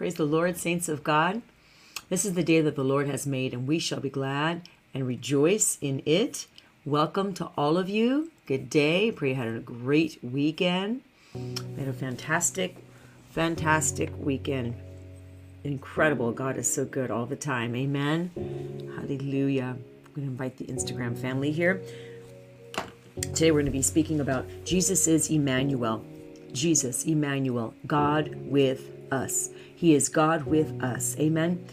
Praise the Lord, saints of God. This is the day that the Lord has made, and we shall be glad and rejoice in it. Welcome to all of you. Good day. Pray you had a great weekend. We had a fantastic, fantastic weekend. Incredible. God is so good all the time. Amen. Hallelujah. I'm going to invite the Instagram family here. Today we're going to be speaking about Jesus is Emmanuel. Jesus, Emmanuel, God with us. He is God with us. Amen.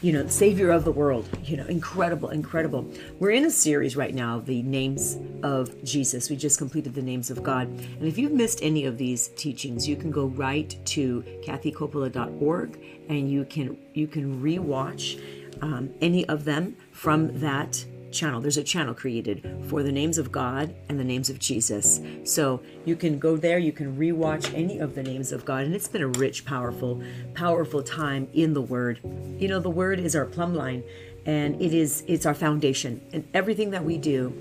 You know, the Savior of the world. You know, incredible, incredible. We're in a series right now the names of Jesus. We just completed the names of God. And if you've missed any of these teachings, you can go right to kathycoppola.org and you can you can rewatch um, any of them from that channel. There's a channel created for the names of God and the names of Jesus. So you can go there, you can rewatch any of the names of God, and it's been a rich, powerful, powerful time in the Word. You know, the Word is our plumb line, and it is it's our foundation, and everything that we do.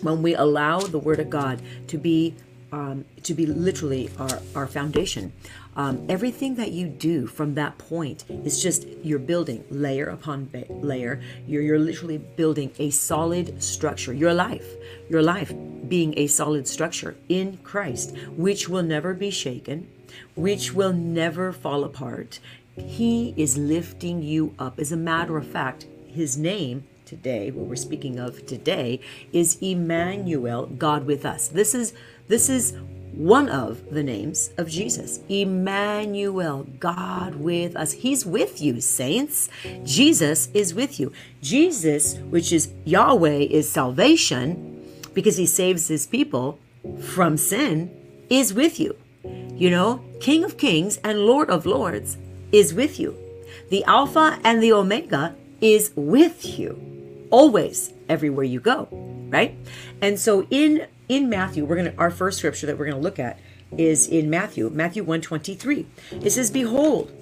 When we allow the Word of God to be um, to be literally our, our foundation. Um, everything that you do from that point is just you're building layer upon ba- layer. You're, you're literally building a solid structure. Your life, your life being a solid structure in Christ, which will never be shaken, which will never fall apart. He is lifting you up. As a matter of fact, his name today, what we're speaking of today, is Emmanuel, God with us. This is this is one of the names of Jesus. Emmanuel, God with us. He's with you, saints. Jesus is with you. Jesus, which is Yahweh, is salvation because he saves his people from sin, is with you. You know, King of Kings and Lord of Lords is with you. The Alpha and the Omega is with you always everywhere you go, right? And so in in Matthew, we're going to our first scripture that we're going to look at is in Matthew, Matthew 123. It says, "Behold,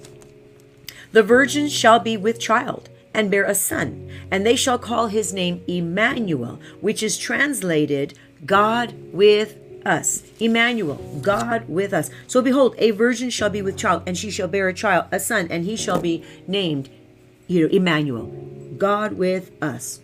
the virgin shall be with child and bear a son, and they shall call his name Emmanuel, which is translated God with us. Emmanuel, God with us. So behold, a virgin shall be with child, and she shall bear a child, a son, and he shall be named, you know, Emmanuel, God with us.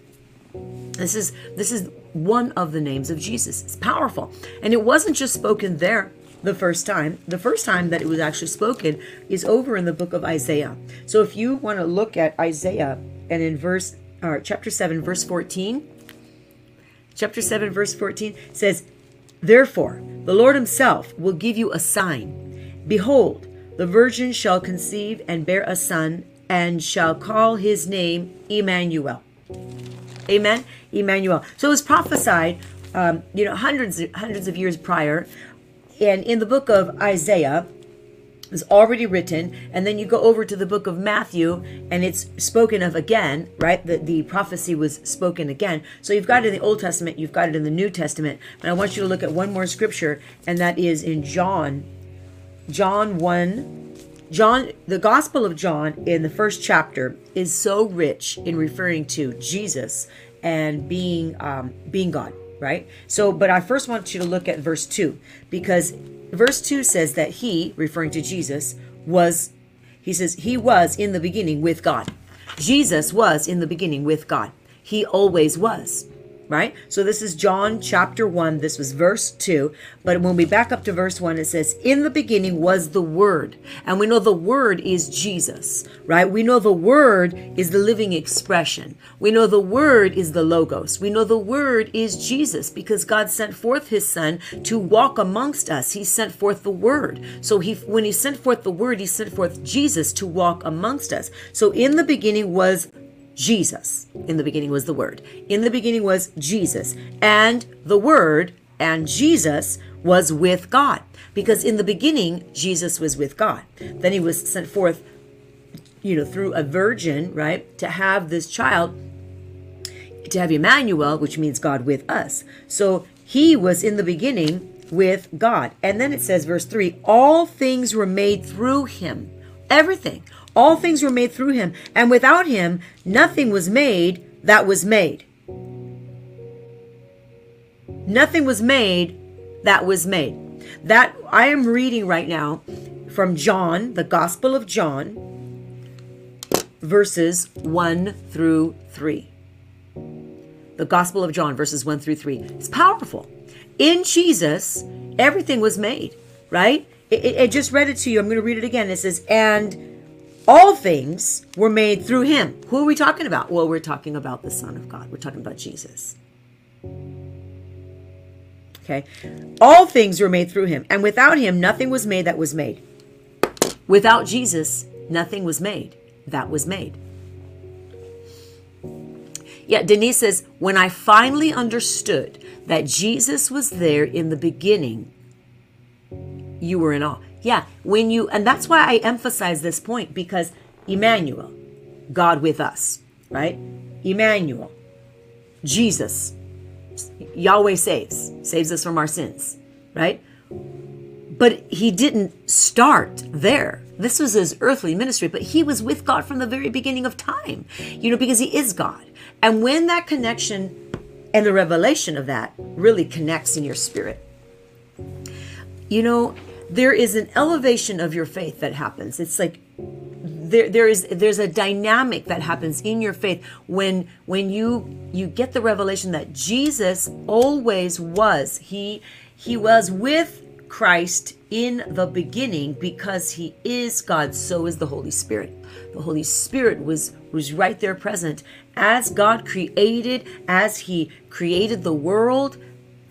This is this is one of the names of Jesus. It's powerful. And it wasn't just spoken there the first time. The first time that it was actually spoken is over in the book of Isaiah. So if you want to look at Isaiah and in verse or chapter 7 verse 14 chapter 7 verse 14 says therefore the Lord himself will give you a sign behold the virgin shall conceive and bear a son and shall call his name Emmanuel Amen. Emmanuel. So it was prophesied, um, you know, hundreds hundreds of years prior, and in the book of Isaiah was already written. And then you go over to the book of matthew and it's spoken of again right? The, the prophecy was spoken again. So you've got it in the old testament you've got it in the new testament. And i want you to look at one more scripture and that is in john john 1 john the gospel of john in the first chapter is so rich in referring to jesus and being um, being god right? So but i first want you to look at verse 2 because verse 2 says that he referring to jesus was he says he was in the beginning with god. Jesus was in the beginning with god. He always was right? So this is John chapter 1. This was verse 2. But when we back up to verse 1, it says, In the beginning was the Word. And we know the Word is Jesus, right? We know the Word is the living expression. We know the Word is the Logos. We know the Word is Jesus because God sent forth His Son to walk amongst us. He sent forth the Word. So he, when He sent forth the Word, He sent forth Jesus to walk amongst us. So in the beginning was Jesus. In the beginning was the Word. In the beginning was Jesus. And the Word and Jesus was with God. Because in the beginning, Jesus was with God. Then he was sent forth, you know, through a virgin, right, to have this child, to have Emmanuel, which means God with us. So he was in the beginning with God. And then it says, verse 3 all things were made through him. Everything. All things were made through him, and without him nothing was made that was made. Nothing was made that was made. That I am reading right now from John, the Gospel of John, verses 1 through 3. The Gospel of John, verses 1 through 3. It's powerful. In Jesus, everything was made, right? It, it, I just read it to you. I'm going to read it again. It says, and all things were made through him. Who are we talking about? Well, we're talking about the Son of God. We're talking about Jesus. Okay. All things were made through him, and without him, nothing was made that was made. Without Jesus, nothing was made that was made. Yet Denise says, when I finally understood that Jesus was there in the beginning, you were in awe. Yeah, when you, and that's why I emphasize this point because Emmanuel, God with us, right? Emmanuel, Jesus, Yahweh saves, saves us from our sins, right? But he didn't start there. This was his earthly ministry, but he was with God from the very beginning of time, you know, because he is God. And when that connection and the revelation of that really connects in your spirit, you know, there is an elevation of your faith that happens. It's like there, there is there's a dynamic that happens in your faith when when you you get the revelation that Jesus always was. He he was with Christ in the beginning because he is God so is the Holy Spirit. The Holy Spirit was was right there present. As God created as he created the world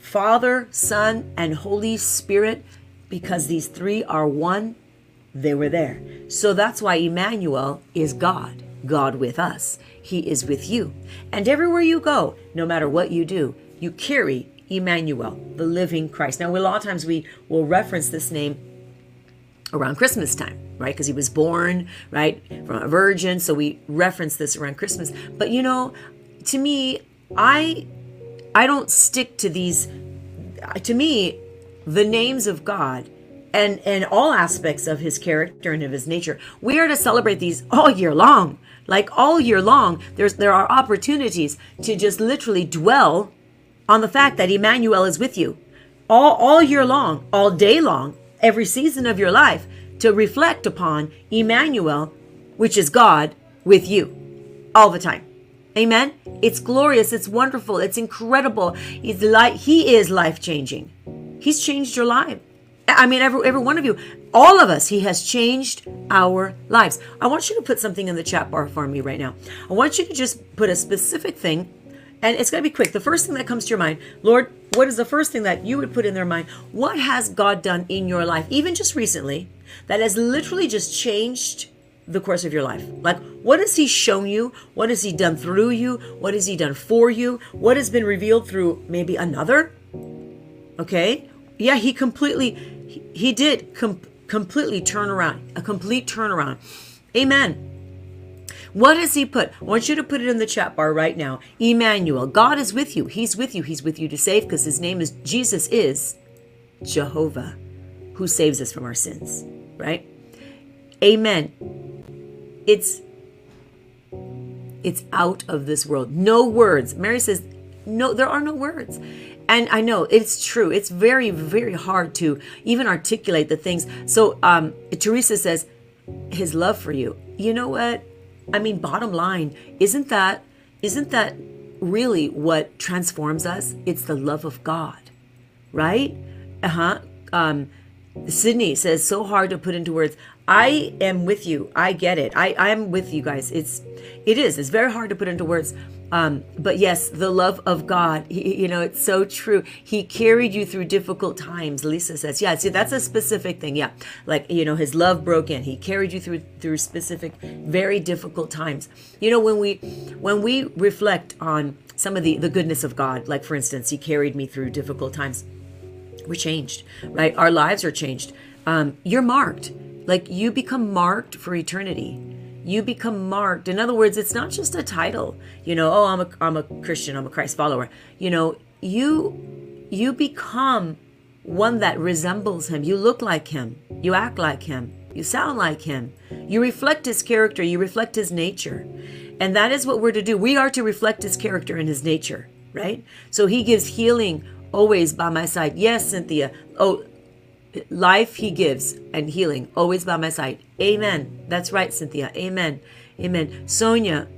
Father Son and Holy Spirit because these three are one, they were there. So that's why Emmanuel is God, God with us. He is with you. And everywhere you go, no matter what you do, you carry Emmanuel, the living Christ. Now, a lot of times we will reference this name around Christmas time, right? Because he was born, right, from a virgin. So we reference this around Christmas. But you know, to me, I I don't stick to these to me the names of God and and all aspects of his character and of his nature. We are to celebrate these all year long. Like all year long, there's there are opportunities to just literally dwell on the fact that Emmanuel is with you. All all year long, all day long, every season of your life to reflect upon Emmanuel, which is God with you all the time. Amen. It's glorious, it's wonderful, it's incredible. He's like he is life-changing. He's changed your life. I mean, every, every one of you, all of us, He has changed our lives. I want you to put something in the chat bar for me right now. I want you to just put a specific thing, and it's going to be quick. The first thing that comes to your mind, Lord, what is the first thing that you would put in their mind? What has God done in your life, even just recently, that has literally just changed the course of your life? Like, what has He shown you? What has He done through you? What has He done for you? What has been revealed through maybe another? Okay yeah, he completely, he, he did com- completely turn around, a complete turnaround. Amen. What has he put? I want you to put it in the chat bar right now. Emmanuel, God is with you. He's with you. He's with you to save because his name is Jesus is Jehovah who saves us from our sins, right? Amen. It's it's out of this world. No words. Mary says, no, there are no words. And I know it's true. It's very, very hard to even articulate the things. So um, Teresa says, his love for you. You know what? I mean, bottom line, isn't that isn't that really what transforms us? It's the love of God, right? Uh huh. Um, Sydney says, so hard to put into words. I am with you. I get it. I I'm with you guys. It's it is. It's very hard to put into words. Um, but yes, the love of God, he, you know, it's so true. He carried you through difficult times. Lisa says, yeah, see, that's a specific thing. Yeah. Like, you know, his love broke in. He carried you through, through specific, very difficult times. You know, when we, when we reflect on some of the, the goodness of God, like for instance, he carried me through difficult times. We're changed, right? Our lives are changed. Um, you're marked. Like you become marked for eternity you become marked. In other words, it's not just a title, you know, oh, I'm a, I'm a Christian, I'm a Christ follower. You know, you, you become one that resembles him. You look like him. You act like him. You sound like him. You reflect his character. You reflect his nature. And that is what we're to do. We are to reflect his character and his nature, right? So he gives healing always by my side. Yes, Cynthia. Oh, life he gives and healing always by my side. Amen. That's right, Cynthia. Amen. Amen. Sonia.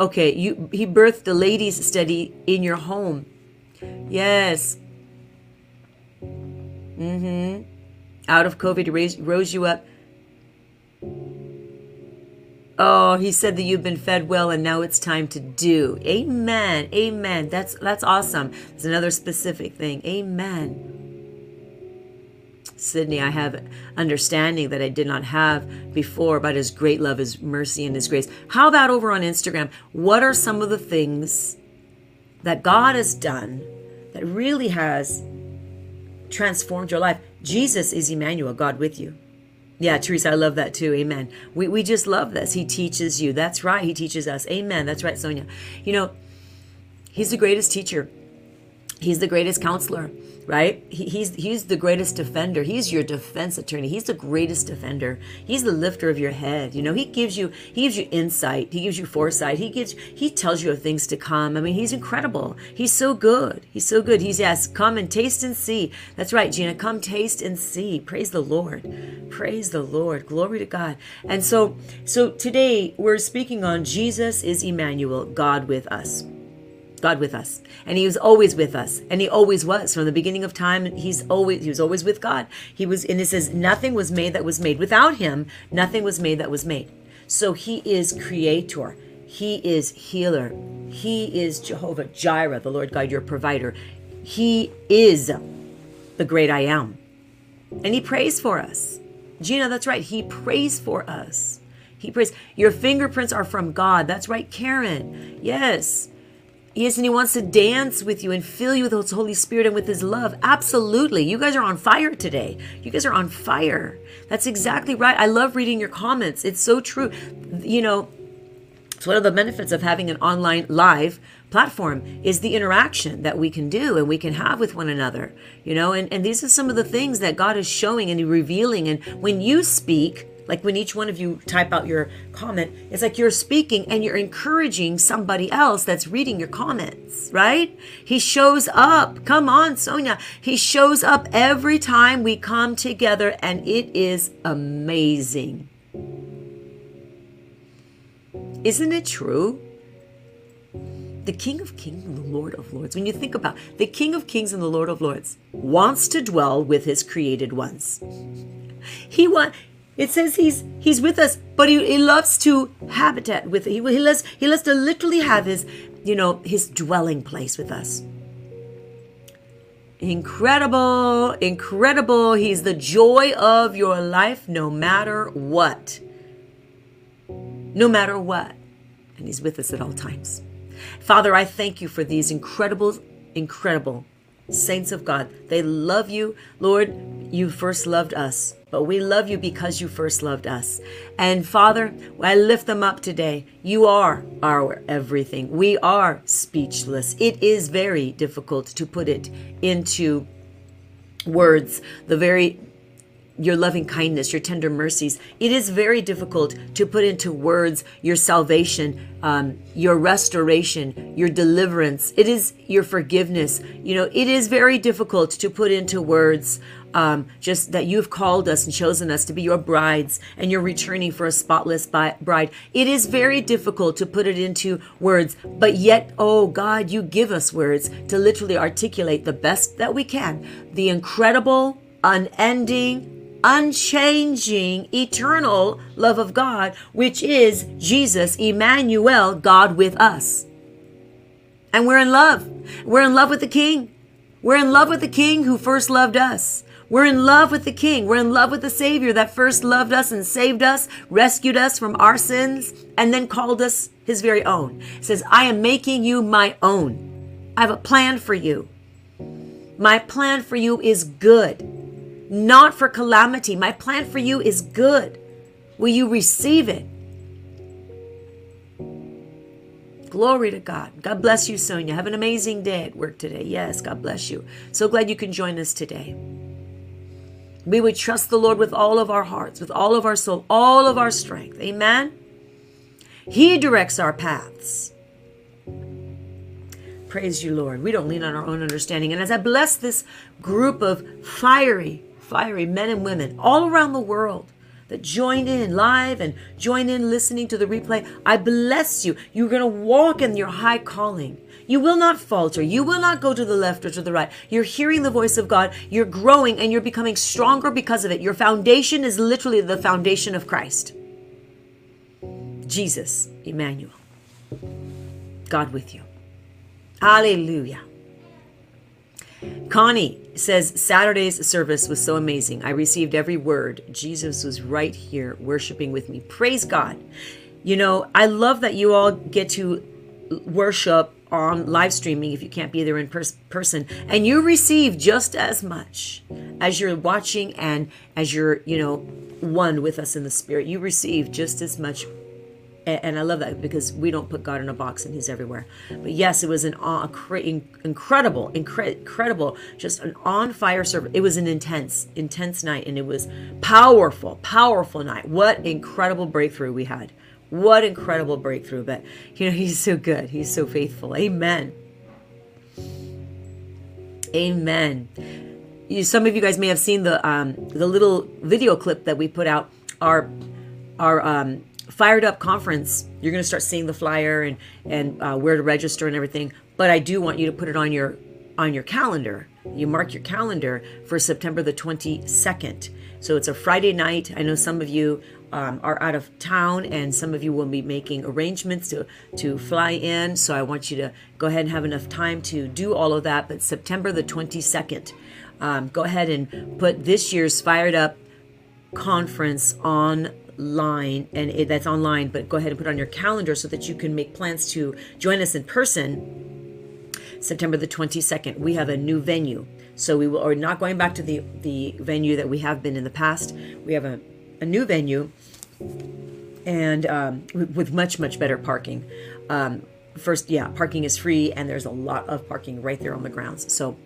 Okay, you he birthed the ladies study in your home. Yes. Mm-hmm. Out of COVID, raised, rose you up. Oh, he said that you've been fed well and now it's time to do. Amen. Amen. That's that's awesome. It's another specific thing. Amen. Sydney, I have understanding that I did not have before about his great love, his mercy, and his grace. How about over on Instagram? What are some of the things that God has done that really has transformed your life? Jesus is Emmanuel, God with you. Yeah, Teresa, I love that too. Amen. We, we just love this. He teaches you. That's right. He teaches us. Amen. That's right, Sonia. You know, he's the greatest teacher, he's the greatest counselor right? He, he's he's the greatest defender. He's your defense attorney. He's the greatest defender. He's the lifter of your head. You know, he gives you he gives you insight. He gives you foresight. He gives he tells you of things to come. I mean, he's incredible. He's so good. He's so good. He's yes, come and taste and see. That's right, Gina. Come taste and see. Praise the Lord. Praise the Lord. Glory to God. And so so today we're speaking on Jesus is Emmanuel, God with us. God with us. And he was always with us. And he always was. From the beginning of time, he's always he was always with God. He was and it says nothing was made that was made. Without him, nothing was made that was made. So he is creator. He is healer. He is Jehovah Jireh, the Lord God, your provider. He is the great I am. And he prays for us. Gina, that's right. He prays for us. He prays. Your fingerprints are from God. That's right, Karen. Yes. Yes, and He wants to dance with you and fill you with His Holy Spirit and with His love. Absolutely. You guys are on fire today. You guys are on fire. That's exactly right. I love reading your comments. It's so true. You know, it's one of the benefits of having an online live platform is the interaction that we can do and we can have with one another you know and, and these are some of the things that god is showing and revealing and when you speak like when each one of you type out your comment, it's like you're speaking and you're encouraging somebody else that's reading your comments, right? He shows up. Come on, Sonia. He shows up every time we come together and it is amazing. Isn't it true? the King of Kings and the Lord of Lords, when you think about the King of Kings and the Lord of Lords, wants to dwell with his created ones. He want it says he's he's with us, but he, he loves to habitat with he, he loves he loves to literally have his you know his dwelling place with us. Incredible, incredible. He's the joy of your life no matter what. No matter what. And he's with us at all times. Father, I thank you for these incredible, incredible saints of God. They love you. Lord, you first loved us. But we love you because you first loved us. And Father, I lift them up today. You are our everything. We are speechless. It is very difficult to put it into words, the very your loving kindness, your tender mercies. It is very difficult to put into words your salvation, um, your restoration, your deliverance. It is your forgiveness. You know, it is very difficult to put into words um, just that you've called us and chosen us to be your brides and you're returning for a spotless bride. It is very difficult to put it into words, but yet, oh God, you give us words to literally articulate the best that we can the incredible, unending, unchanging, eternal love of God, which is Jesus, Emmanuel, God with us. And we're in love. We're in love with the King. We're in love with the King who first loved us. We're in love with the King. We're in love with the Savior that first loved us and saved us, rescued us from our sins, and then called us his very own. He says, I am making you my own. I have a plan for you. My plan for you is good, not for calamity. My plan for you is good. Will you receive it? Glory to God. God bless you, Sonia. Have an amazing day at work today. Yes, God bless you. So glad you can join us today. We would trust the Lord with all of our hearts, with all of our soul, all of our strength. Amen. He directs our paths. Praise you, Lord. We don't lean on our own understanding. And as I bless this group of fiery, fiery men and women all around the world that join in live and join in listening to the replay, I bless you. You're going to walk in your high calling. You will not falter. You will not go to the left or to the right. You're hearing the voice of God. You're growing and you're becoming stronger because of it. Your foundation is literally the foundation of Christ. Jesus, Emmanuel. God with you. Hallelujah. Connie says Saturday's service was so amazing. I received every word. Jesus was right here worshiping with me. Praise God. You know, I love that you all get to worship on live streaming if you can't be there in pers- person and you receive just as much as you're watching and as you're, you know, one with us in the spirit. You receive just as much and I love that because we don't put God in a box and He's everywhere. But yes, it was an incredible, incredible, just an on fire service. It was an intense, intense night, and it was powerful, powerful night. What incredible breakthrough we had! What incredible breakthrough! But you know, He's so good. He's so faithful. Amen. Amen. You, some of you guys may have seen the um, the little video clip that we put out. Our our um, fired up conference you're going to start seeing the flyer and and uh, where to register and everything but i do want you to put it on your on your calendar you mark your calendar for september the 22nd so it's a friday night. I know some of you um, are out of town and some of you will be making arrangements to to fly in. So i want you to go ahead and have enough time to do all of that. But september the 22nd um, go ahead and put this year's fired up conference on line and it, that's online but go ahead and put on your calendar so that you can make plans to join us in person september the 22nd we have a new venue so we will are not going back to the the venue that we have been in the past we have a, a new venue and um, with much much better parking um, first yeah parking is free and there's a lot of parking right there on the grounds so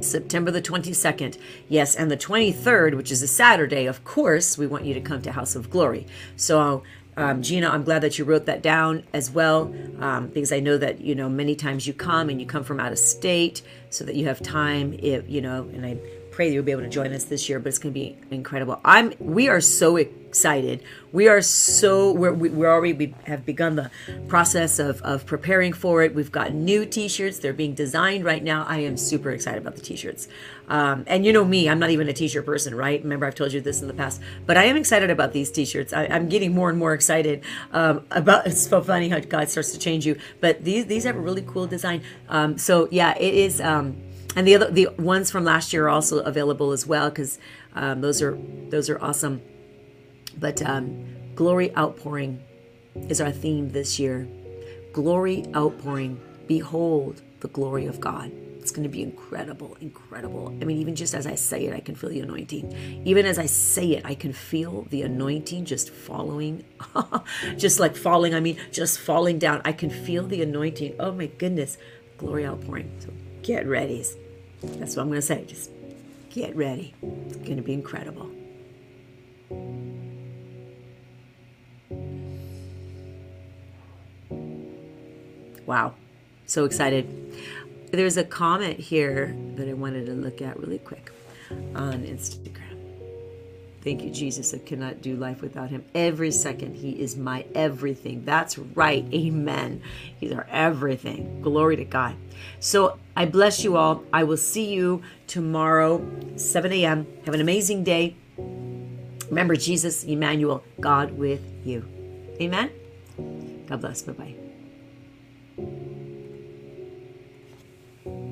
September the 22nd. Yes, and the 23rd, which is a Saturday, of course, we want you to come to House of Glory. So, um, Gina, I'm glad that you wrote that down as well, um, because I know that, you know, many times you come and you come from out of state so that you have time, if, you know, and I pray that you'll be able to join us this year, but it's going to be incredible. I'm, we are so excited. We are so we're we're already we have begun the process of of preparing for it. We've got new T-shirts. They're being designed right now. I am super excited about the T-shirts. Um, and you know me, I'm not even a T-shirt person, right? Remember I've told you this in the past, but I am excited about these T-shirts. I, am getting more and more excited um, about. It's so funny how God starts to change you. But these these have a really cool design. Um, so yeah, it is. Um, and the other the ones from last year are also available as well because um, those are those are awesome but um, glory outpouring is our theme this year. Glory outpouring. Behold the glory of God. It's going to be incredible, incredible. I mean, even just as I say it, I can feel the anointing. Even as I say it, I can feel the anointing just following, just like falling. I mean, just falling down. I can feel the anointing. Oh my goodness, glory outpouring. So get ready. That's what I'm going to say. Just get ready. It's going to be incredible. Wow, so excited. There's a comment here that I wanted to look at really quick on Instagram. Thank you, Jesus. I cannot do life without him. Every second, he is my everything. That's right. Amen. He's our everything. Glory to God. So I bless you all. I will see you tomorrow, 7 a.m. Have an amazing day. Remember, Jesus, Emmanuel, God with you. Amen. God bless. Bye bye.